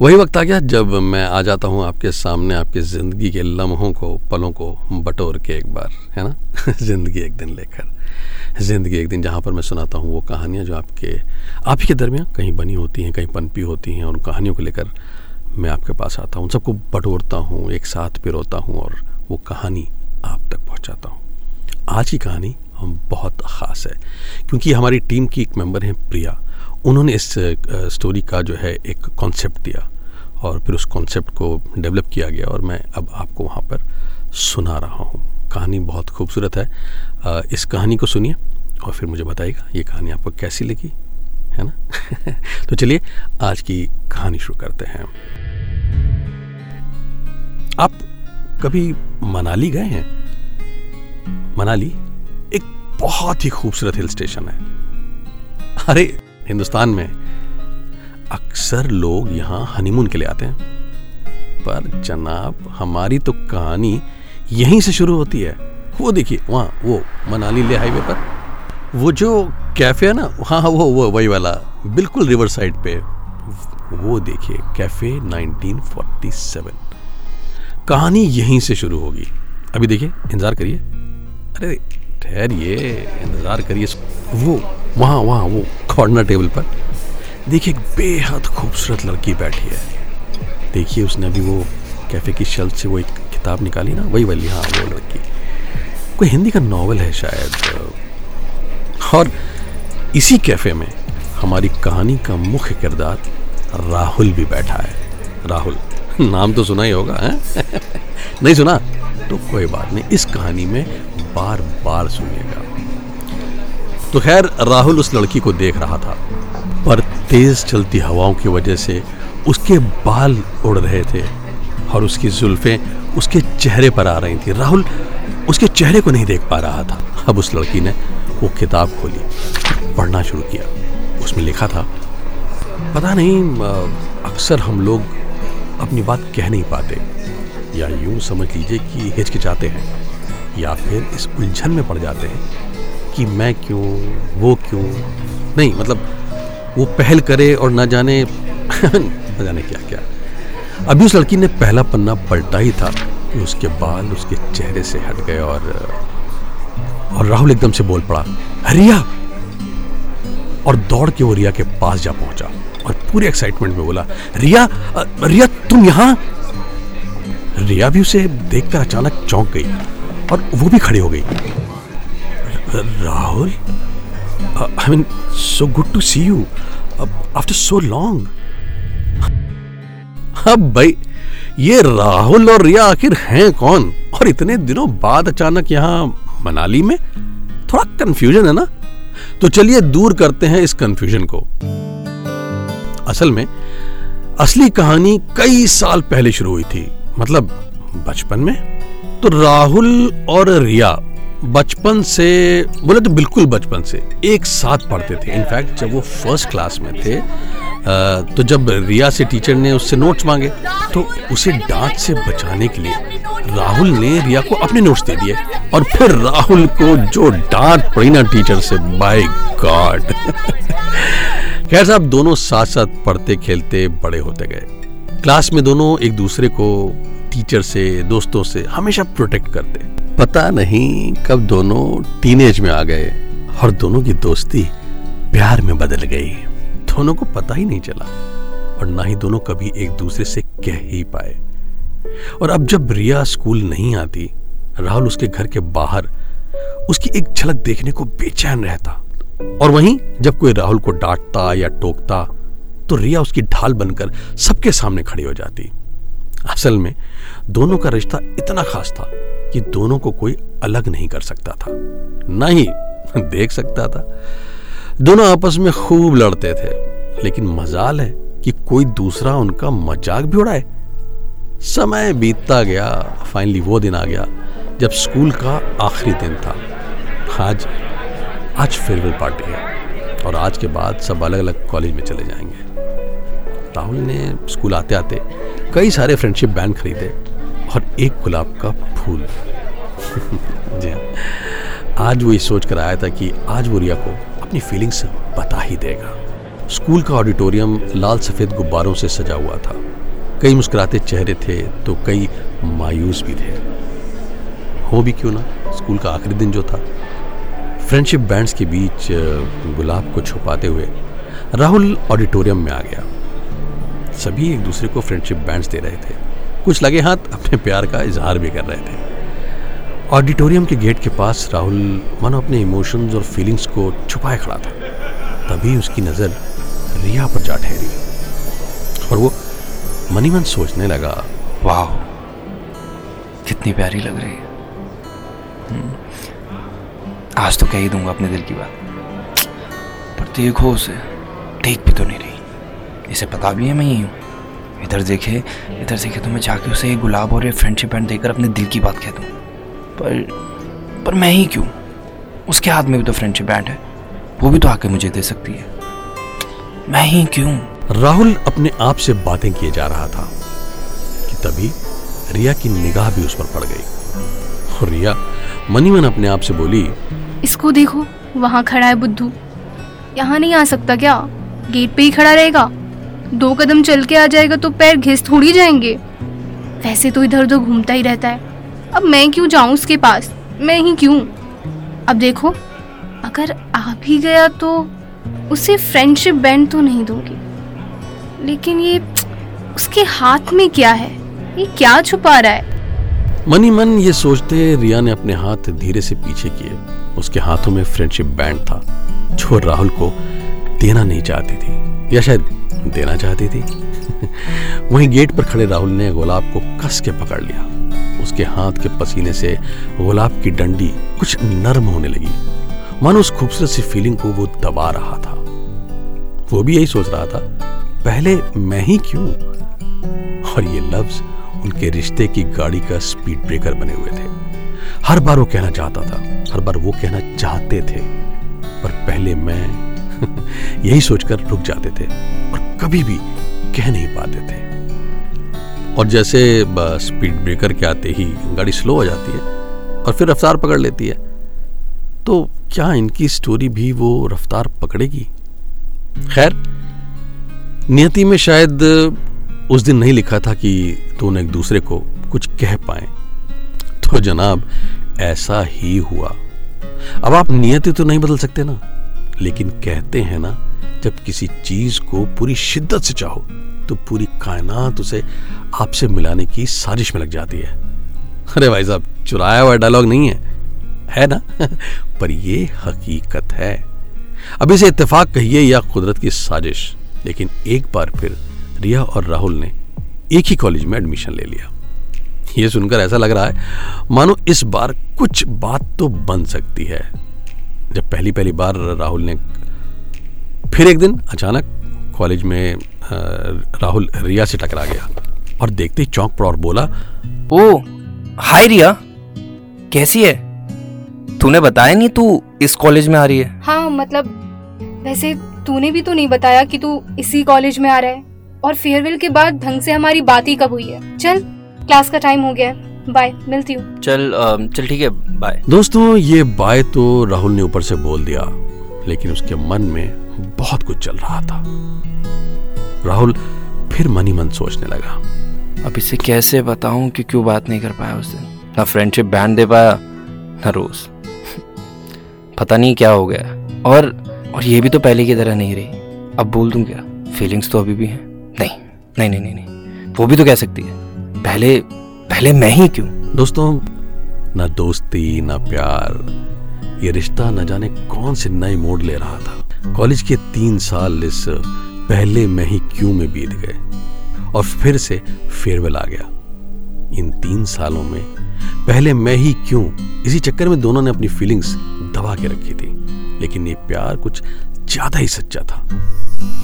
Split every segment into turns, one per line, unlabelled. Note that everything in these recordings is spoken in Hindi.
वही वक्त आ गया जब मैं आ जाता हूँ आपके सामने आपके ज़िंदगी के लम्हों को, पलों को बटोर के एक बार, है ना? ज़िंदगी एक दिन लेकर। ज़िंदगी एक दिन जहाँ पर मैं सुनाता हूँ वो कहानियाँ जो आपके, आप ही के दरमियाँ कहीं बनी होती हैं, कहीं पनपी होती हैं उन कहानियों को लेकर मैं आपके पास आता हूँ। उन सबको बटोरता हूँ, एक साथ पिरोता हूँ और वो कहानी आप तक पहुँचाता हूँ। आज की कहानी हम बहुत ख़ास है, क्योंकि हमारी टीम की एक मेंबर हैं प्रिया। उन्होंने इस स्टोरी का जो है एक कॉन्सेप्ट दिया और फिर उस कॉन्सेप्ट को डेवलप किया गया और मैं अब आपको वहाँ पर सुना रहा हूँ। कहानी बहुत खूबसूरत है। इस कहानी को सुनिए और फिर मुझे बताइएगा ये कहानी आपको कैसी लगी, है ना? तो चलिए आज की कहानी शुरू करते हैं। आप कभी मनाली गए हैं? मनाली एक बहुत ही खूबसूरत हिल स्टेशन है। अरे हिंदुस्तान में अक्सर लोग यहाँ हनीमून के लिए आते हैं। पर जनाब, हमारी तो कहानी यहीं से शुरू होती है। वो देखिए, वहाँ, वो मनाली ले हाईवे पर। वो जो कैफ़े है ना हाँ हाँ वो वो, वही वाला, बिल्कुल रिवर साइड पे। वो देखिए कैफ़े 1947 कहानी यहीं से शुरू होगी। अभी देखिए, इंतज़ार करिए। अरे ठहरिए इंतज़ार करिए वो, वहाँ वहाँ, वो कॉर्नर टेबल पर। देखिए एक बेहद खूबसूरत लड़की बैठी है। देखिए उसने अभी वो कैफ़े की शेल्फ से वो एक किताब निकाली ना, वही वाली हाँ वो लड़की। कोई हिंदी का नावल है शायद। और इसी कैफ़े में हमारी कहानी का मुख्य किरदार राहुल भी बैठा है। राहुल, नाम तो सुना ही होगा, है? नहीं सुना? तो कोई बात नहीं, इस कहानी में बार बार सुनिएगा। तो खैर, राहुल उस लड़की को देख रहा था, पर तेज चलती हवाओं की वजह से उसके बाल उड़ रहे थे और उसकी जुल्फें उसके चेहरे पर आ रही थी। राहुल उसके चेहरे को नहीं देख पा रहा था। अब उस लड़की ने वो किताब खोली, पढ़ना शुरू किया। उसमें लिखा था, पता नहीं अक्सर हम लोग अपनी बात कह नहीं पाते, या यूँ समझ लीजिए कि हिचकिचाते हैं। या फिर इस उलझन में पड़ जाते हैं कि मैं क्यों, वो क्यों? नहीं मतलब वो पहल करे और ना जाने न जाने क्या क्या? अभी उस लड़की ने पहला पन्ना पलटा ही था कि उसके बाल उसके चेहरे से हट गए और और राहुल एकदम से बोल पड़ा रिया और दौड़ के वो रिया के पास जा पहुँचा और पूरे एक्साइटमेंट में बोला, रिया रिया, तुम यहाँ? रिया भी उसे देखकर अचानक चौंक गई। और वो भी खड़ी हो गई। Rahul? I mean so good to see you after so long अब भाई, ये राहुल और रिया आखिर हैं कौन? और इतने दिनों बाद अचानक यहाँ मनाली में? थोड़ा कंफ्यूजन है ना? तो चलिए दूर करते हैं इस कंफ्यूजन को। असल में, असली कहानी कई साल पहले शुरू हुई थी। मतलब बचपन में? तो राहुल और रिया बचपन से, बोले तो बिल्कुल बचपन से, एक साथ पढ़ते थे। इनफैक्ट जब वो फ़र्स्ट क्लास में थे तो जब रिया से टीचर ने उससे नोट्स मांगे तो उसे डांट से बचाने के लिए राहुल ने रिया को अपने नोट्स दे दिए और फिर राहुल को जो डांट पड़ी ना टीचर से बाय गॉड खैर साहब, दोनों साथ साथ पढ़ते खेलते बड़े होते गए। क्लास में दोनों एक दूसरे को टीचर से, दोस्तों से हमेशा प्रोटेक्ट करते पता नहीं कब दोनों टीनेज में आ गए। और दोनों की दोस्ती प्यार में बदल गई। दोनों को पता ही नहीं चला। और ना ही दोनों कभी एक दूसरे से कह ही पाए। और अब जब रिया स्कूल नहीं आती, राहुल उसके घर के बाहर, उसकी एक झलक देखने को बेचैन रहता। और वहीं जब कोई राहुल को डांटता या टोकता तो रिया उसकी ढाल बनकर सबके सामने खड़ी हो जाती। असल में, दोनों का रिश्ता इतना खास था कि दोनों को कोई अलग नहीं कर सकता था। ना ही देख सकता था। दोनों आपस में खूब लड़ते थे, लेकिन मजाल है कि कोई दूसरा उनका मज़ाक भी उड़ाए। समय बीतता गया फाइनली वो दिन आ गया, जब स्कूल का आखिरी दिन था। आज आज फेयरवेल पार्टी है और आज के बाद सब अलग अलग कॉलेज में चले जाएँगे। राहुल ने स्कूल आते आते कई सारे फ्रेंडशिप बैंड खरीदे और एक गुलाब का फूल। जी हाँ। आज वो ये सोच कर आया था कि आज वो रिया को अपनी फीलिंग्स बता ही देगा। स्कूल का ऑडिटोरियम लाल सफ़ेद गुब्बारों से सजा हुआ था। कई मुस्कुराते चेहरे थे तो कई मायूस भी थे। हो भी क्यों ना? स्कूल का आखिरी दिन जो था। फ्रेंडशिप बैंड्स के बीच, गुलाब को छुपाते हुए राहुल ऑडिटोरियम में आ गया। सभी एक दूसरे को फ्रेंडशिप बैंड्स दे रहे थे। कुछ लगे हाथ अपने प्यार का इजहार भी कर रहे थे। ऑडिटोरियम के गेट के पास राहुल मानो अपने इमोशंस और फीलिंग्स को छुपाए खड़ा था। तभी उसकी नज़र रिया पर जा ठहरी। और वो मनी मन सोचने लगा
वाह कितनी प्यारी लग रही है। हम्म, आज तो कह ही दूँगा अपने दिल की बात। पर देखो उसे देख भी तो नहीं रही। इसे पता भी है मैं यही हूँ। इधर देखे इधर देखे तो मैं जाके उसे एक गुलाब और एक फ्रेंडशिप बैंड देकर अपने दिल की बात कह दूँ पर पर मैं ही क्यों? उसके हाथ में भी तो फ्रेंडशिप बैंड है। वो भी तो आके मुझे दे सकती है। मैं ही क्यों?
राहुल अपने आप से बातें किए जा रहा था कि तभी रिया की निगाह भी उस पर पड़ गई। और रिया मनी मन अपने आप से बोली
इसको देखो वहाँ खड़ा है बुद्धू। यहाँ नहीं आ सकता क्या? गेट पे ही खड़ा रहेगा। दो कदम चल के आ जाएगा तो पैर घिस थोड़ी जाएँगे। वैसे तो इधर उधर घूमता ही रहता है। अब मैं क्यों जाऊँ उसके पास? मैं ही क्यों? अब देखो, अगर आ भी गया तो उसे फ्रेंडशिप बैंड तो नहीं दूँगी। लेकिन ये उसके हाथ में क्या है? ये क्या छुपा रहा है?
मनी मन ये सोचते रिया ने अपने हाथ धीरे से पीछे किए। उसके हाथों में फ्रेंडशिप बैंड था। जो राहुल को देना नहीं चाहती थी। या शायद देना चाहती थी? वहीं गेट पर खड़े राहुल ने गुलाब को कस के पकड़ लिया। उसके हाथ के पसीने से गुलाब की डंडी कुछ नरम होने लगी। मानो उस खूबसूरत सी फीलिंग को वो दबा रहा था। वो भी यही सोच रहा था, पहले मैं ही क्यों? और ये लफ्ज उनके रिश्ते की गाड़ी का स्पीड ब्रेकर बने हुए थे। हर बार वो कहना चाहता था, हर बार वो कहना चाहते थे। पर पहले मैं यही सोचकर रुक जाते थे और कभी भी कह नहीं पाते थे। और जैसे स्पीड ब्रेकर के आते ही गाड़ी स्लो हो जाती है और फिर रफ्तार पकड़ लेती है तो क्या इनकी स्टोरी भी वो रफ्तार पकड़ेगी? खैर, नियति में शायद उस दिन नहीं लिखा था कि दोनों एक दूसरे को कुछ कह पाए। तो जनाब, ऐसा ही हुआ। अब आप नियति तो नहीं बदल सकते ना। लेकिन कहते हैं ना, जब किसी चीज़ को पूरी शिद्दत से चाहो तो पूरी कायनात उसे आपसे मिलाने की साजिश में लग जाती है। अरे भाई साहब, चुराया हुआ डायलॉग नहीं है। है ना? पर ये हकीकत है। अब इसे इत्तेफाक कहिए या कुदरत की साजिश। लेकिन एक बार फिर रिया और राहुल ने एक ही कॉलेज में एडमिशन ले लिया। ये सुनकर ऐसा लग रहा है, मानो इस बार कुछ बात तो बन सकती है। जब पहली पहली बार राहुल ने फिर एक दिन अचानक कॉलेज में राहुल रिया से टकरा गया और देखते ही चौंक पड़ा और बोला
ओ हाय रिया कैसी है? तूने बताया नहीं तू इस कॉलेज में आ रही है?
हाँ मतलब वैसे तूने भी तो नहीं बताया कि तू इसी कॉलेज में आ रहा है। और फेयरवेल के बाद ढंग से हमारी बात ही कब हुई है? चल क्लास का टाइम हो गया। है बाय मिलती हूँ।
चल चल ठीक है। बाय
दोस्तों ये बाय तो राहुल ने ऊपर से बोल दिया लेकिन उसके मन में बहुत कुछ चल रहा था। राहुल फिर मनी मन सोचने लगा।
अब इसे कैसे बताऊँ कि क्यों बात नहीं कर पाया उस दिन? ना फ्रेंडशिप बैंड दे पाया ना रोज। पता नहीं क्या हो गया। और और ये भी तो पहले की तरह नहीं रही। अब बोल दूँ क्या? फीलिंग्स तो अभी भी हैं। नहीं नहीं नहीं नहीं नहीं। वो भी तो कह सकती है। पहले पहले मैं ही क्यों?
दोस्तों, ना दोस्ती, ना प्यार। ये रिश्ता न जाने कौन से नए मोड़ ले रहा था। कॉलेज के तीन साल इस पहले मैं ही क्यों में बीत गए? और फिर से फेयरवेल आ गया। इन तीन सालों में पहले मैं ही क्यों? इसी चक्कर में दोनों ने अपनी फीलिंग्स दबा के रखी थी। लेकिन ये प्यार कुछ ज़्यादा ही सच्चा था,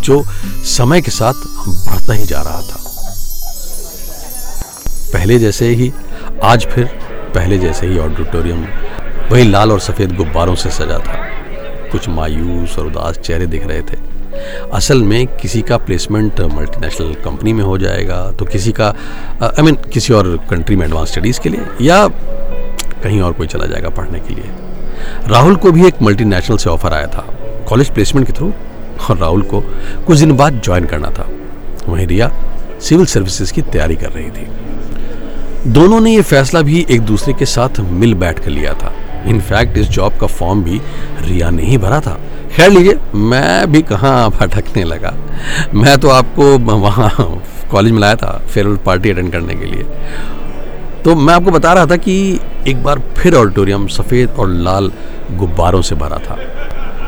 जो समय के साथ बढ़ता ही जा रहा था। पहले जैसे ही, आज फिर पहले जैसे ही ऑडिटोरियम वही लाल और सफ़ेद गुब्बारों से सजा था। कुछ मायूस और उदास चेहरे दिख रहे थे। असल में किसी का प्लेसमेंट मल्टीनेशनल कंपनी में हो जाएगा तो किसी का आई मीन किसी और कंट्री में एडवांस स्टडीज़ के लिए, या कहीं और कोई चला जाएगा पढ़ने के लिए। राहुल को भी एक मल्टीनेशनल से ऑफ़र आया था कॉलेज प्लेसमेंट के थ्रू और राहुल को कुछ दिन बाद ज्वाइन करना था। वहीं रिया सिविल सर्विसेज़ की तैयारी कर रही थी। दोनों ने यह फैसला भी एक दूसरे के साथ मिल बैठ कर लिया था। इनफैक्ट इस जॉब का फॉर्म भी रिया ने ही भरा था। खैर लीजिए, मैं भी कहाँ भटकने लगा? मैं तो आपको वहाँ कॉलेज में लाया था फेयरवेल पार्टी अटेंड करने के लिए। तो मैं आपको बता रहा था कि एक बार फिर ऑडिटोरियम सफ़ेद और लाल गुब्बारों से भरा था।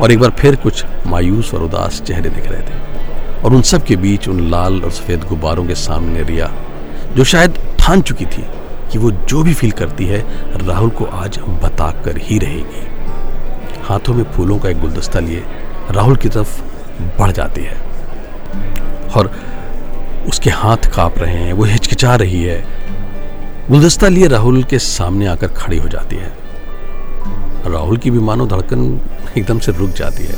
और एक बार फिर कुछ मायूस और उदास चेहरे दिख रहे थे। और उन सब के बीच उन लाल और सफ़ेद गुब्बारों के सामने रिया, जो शायद ठान चुकी थी कि वो जो भी फील करती है, राहुल को आज बता कर ही रहेगी। हाथों में फूलों का एक गुलदस्ता लिए राहुल की तरफ़ बढ़ जाती है। और उसके हाथ काँप रहे हैं, वो हिचकिचा रही है। गुलदस्ता लिए राहुल के सामने आकर खड़ी हो जाती है। राहुल की भी मानो धड़कन एकदम से रुक जाती है।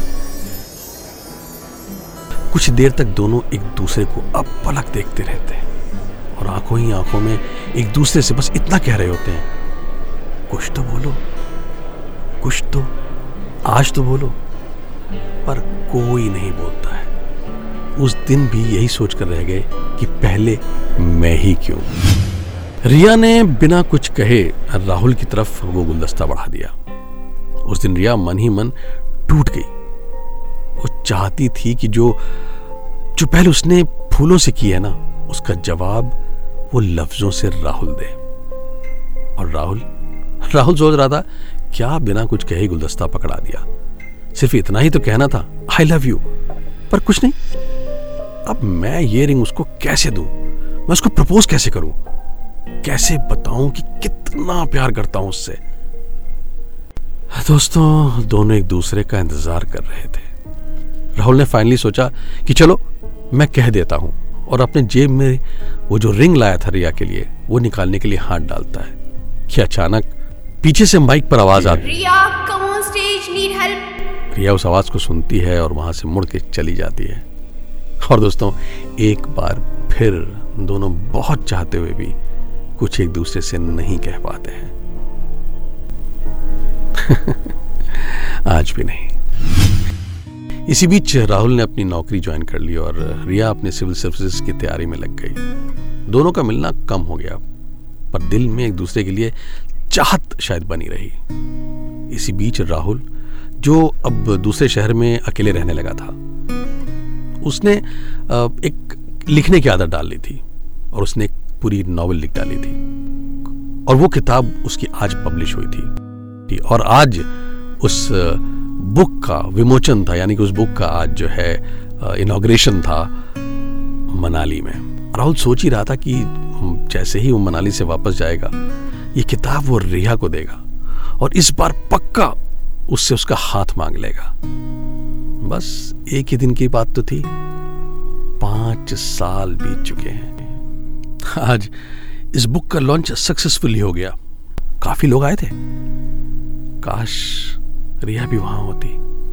कुछ देर तक दोनों एक दूसरे को अब पलक देखते रहते हैं। और आँखों ही आँखों में एक दूसरे से बस इतना कह रहे होते हैं, कुछ तो बोलो, कुछ तो आज तो बोलो। पर कोई नहीं बोलता है। उस दिन भी यही सोचकर रह गए कि पहले मैं ही क्यों? रिया ने बिना कुछ कहे राहुल की तरफ़ वो गुलदस्ता बढ़ा दिया। उस दिन रिया मन ही मन टूट गई। वो चाहती थी कि जो जो पहले उसने फूलों से की है ना, उसका जवाब वो लफ्जों से राहुल दे। और राहुल राहुल सोच रहा था, क्या बिना कुछ कहे गुलदस्ता पकड़ा दिया। सिर्फ़ इतना ही तो कहना था आई लव यू पर कुछ नहीं। अब मैं ये रिंग उसको कैसे दूँ? मैं उसको प्रपोज कैसे करूँ? कैसे बताऊँ कि कितना प्यार करता हूँ उससे? दोस्तों, दोनों एक दूसरे का इंतज़ार कर रहे थे। राहुल ने फाइनली सोचा कि चलो, मैं कह देता हूँ। और अपने जेब में वो जो रिंग लाया था रिया के लिए वो निकालने के लिए हाथ डालता है कि अचानक पीछे से माइक पर आवाज़ आती
Riya come on stage need help
Riya उस आवाज़ को सुनती है और वहाँ से मुड़ के चली जाती है। और दोस्तों एक बार फिर दोनों बहुत चाहते हुए भी कुछ एक दूसरे से नहीं कह पाते हैं। आज भी नहीं। इसी बीच राहुल ने अपनी नौकरी ज्वाइन कर ली और रिया अपने सिविल सर्विसेज़ की तैयारी में लग गई। दोनों का मिलना कम हो गया, पर दिल में एक दूसरे के लिए चाहत शायद बनी रही। इसी बीच राहुल, जो अब दूसरे शहर में अकेले रहने लगा था, उसने एक लिखने की आदत डाल ली थी और उसने एक पूरी नॉवल लिख डाली थी और वो किताब उसकी आज पब्लिश हुई थी। और आज उस बुक का विमोचन था, यानी कि उस बुक का आज जो है इनाग्रेशन था मनाली में। राहुल सोच ही रहा था कि जैसे ही वो मनाली से वापस जाएगा, ये किताब वो रिया को देगा और इस बार पक्का उससे उसका हाथ मांग लेगा। बस एक ही दिन की बात तो थी। पाँच साल बीत चुके हैं। आज इस बुक का लॉन्च सक्सेसफुली हो गया। काफ़ी लोग आए थे। काश रिया भी वहाँ होती।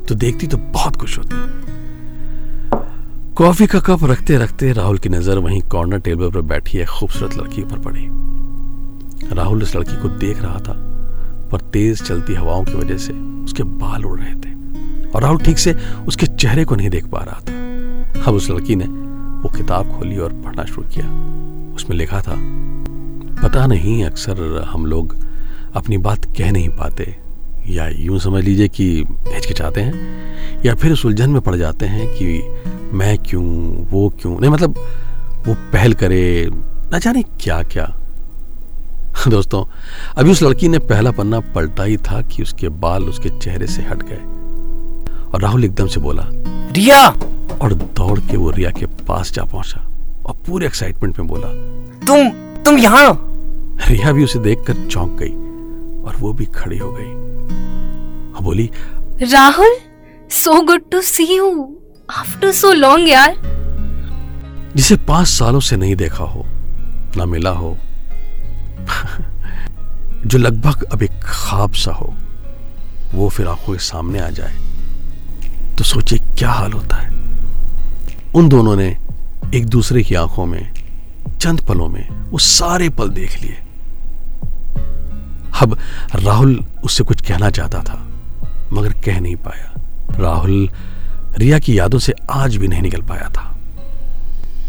तो देखती तो बहुत खुश होती। कॉफ़ी का कप रखते रखते राहुल की नज़र वहीं कॉर्नर टेबल पर बैठी एक खूबसूरत लड़की पर पड़ी। राहुल इस लड़की को देख रहा था, पर तेज चलती हवाओं की वजह से उसके बाल उड़ रहे थे और राहुल ठीक से उसके चेहरे को नहीं देख पा रहा था। अब उस लड़की ने वो किताब खोली और पढ़ना शुरू किया। उसमें लिखा था, पता नहीं अक्सर हम लोग अपनी बात कह नहीं पाते या यूँ समझ लीजिए कि हिचकिचाते हैं या फिर उस उलझन में पड़ जाते हैं कि मैं क्यों वो क्यों? नहीं मतलब वो पहल करे ना जाने क्या क्या दोस्तों अभी उस लड़की ने पहला पन्ना पलटा ही था कि उसके बाल उसके चेहरे से हट गए। और राहुल एकदम से बोला
रिया!
और दौड़ के वो रिया के पास जा पहुँचा और पूरे एक्साइटमेंट में बोला
तुम तुम यहाँ?
रिया भी उसे देखकर चौंक गई और वो भी खड़ी हो गई। बोली।
Rahul so good to see you. After so long यार।
जिसे पाँच सालों से नहीं देखा हो ना मिला हो जो लगभग अब एक ख्वाब सा हो वो फिर आँखों के सामने आ जाए। तो सोचिए क्या हाल होता है। उन दोनों ने एक दूसरे की आँखों में चंद पलों में वो सारे पल देख लिए। अब राहुल उससे कुछ कहना चाहता था। मगर कह नहीं पाया। राहुल, रिया की यादों से आज भी नहीं निकल पाया था।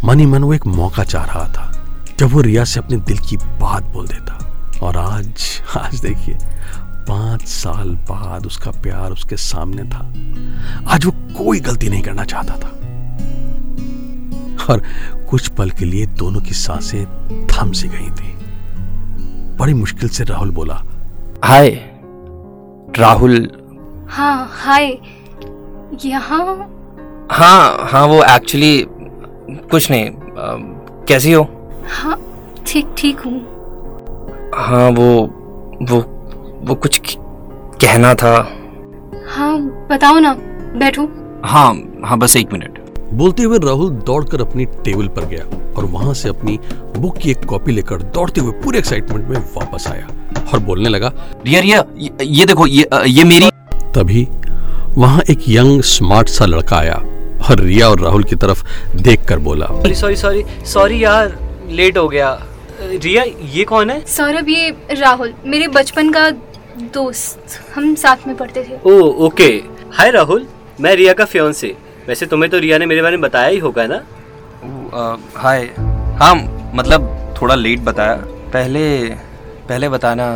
मन ही मन वो एक मौका चाह रहा था, जब वो रिया से अपने दिल की बात बोल देता। और आज आज देखिए, पाँच साल बाद उसका प्यार उसके सामने था। आज वो कोई गलती नहीं करना चाहता था। और कुछ पल के लिए दोनों की साँसें थम सी गई थी। बड़ी मुश्किल से राहुल बोला,
हाय, राहुल
हाँ हाय। यहाँ?
हाँ हाँ वो एक्चुअली कुछ नहीं। अ, कैसी हो?
हाँ ठीक ठीक हूँ।
हाँ वो वो वो कुछ कहना था।
हाँ बताओ ना बैठो।
हाँ हाँ बस एक मिनट।
बोलते हुए राहुल दौड़कर अपनी टेबल पर गया और वहाँ से अपनी बुक की एक कॉपी लेकर दौड़ते हुए पूरे एक्साइटमेंट में वापस आया और बोलने लगा
रिया रिया ये, ये देखो ये ये मेरी
तभी वहाँ एक यंग स्मार्ट सा लड़का आया और रिया और राहुल की तरफ़ देखकर बोला।
सॉरी सॉरी सॉरी सॉरी यार लेट हो गया। रिया ये कौन है?
सौरभ ये राहुल मेरे बचपन का दोस्त। हम साथ में पढ़ते थे।
ओ ओके हाय राहुल मैं रिया का फियोंसे वैसे तुम्हें तो रिया ने मेरे बारे में बताया ही होगा ना?
हाय हाँ मतलब थोड़ा लेट बताया। पहले पहले बताना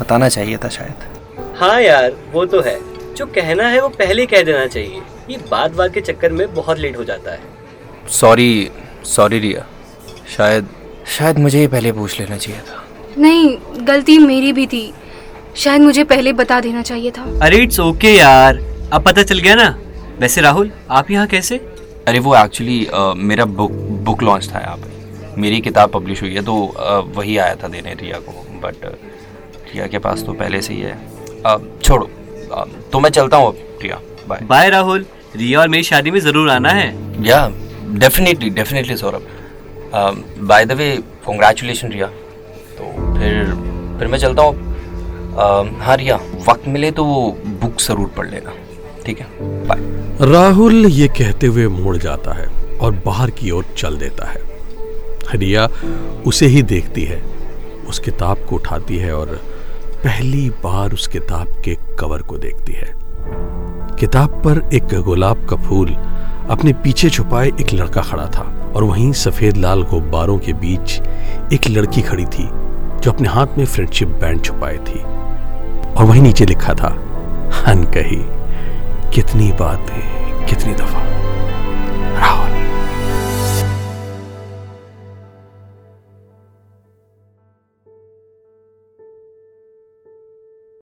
बताना चाहिए था शायद।
हाँ यार वो तो है। जो कहना है वो पहले कह देना चाहिए। ये बात बात के चक्कर में बहुत लेट हो जाता है।
Sorry sorry Riya. शायद शायद मुझे ये पहले पूछ लेना चाहिए था।
नहीं गलती मेरी भी थी। शायद मुझे पहले बता देना चाहिए था।
अरे इट्स ओके यार। अब पता चल गया ना। वैसे राहुल आप यहाँ कैसे?
अरे वो एक्चुअली uh, मेरा बुक बुक लॉन्च था यहाँ पे। मेरी किताब पब्लिश हुई है तो अ, वही आया था देने रिया को। बट uh, रिया के पास तो पहले से ही है। छोड़ो। तो मैं चलता हूँ अब रिया बाय
बाय राहुल रिया और मेरी शादी में ज़रूर आना है।
या definitely definitely Saurabh. By the way congratulation Riya. तो फिर फिर मैं चलता हूँ हाँ रिया वक्त मिले तो वो बुक ज़रूर पढ़ लेना। ठीक है? बाय
राहुल ये कहते हुए मुड़ जाता है और बाहर की ओर चल देता है। रिया उसे ही देखती है। उस किताब को उठाती है और पहली बार उस किताब के कवर को देखती है। किताब पर एक गुलाब का फूल अपने पीछे छुपाए एक लड़का खड़ा था और वहीं सफ़ेद लाल गुब्बारों के बीच एक लड़की खड़ी थी, जो अपने हाथ में फ्रेंडशिप बैंड छुपाए थी। और वहीं नीचे लिखा था अनकही कितनी बातें, कितनी दफ़ा।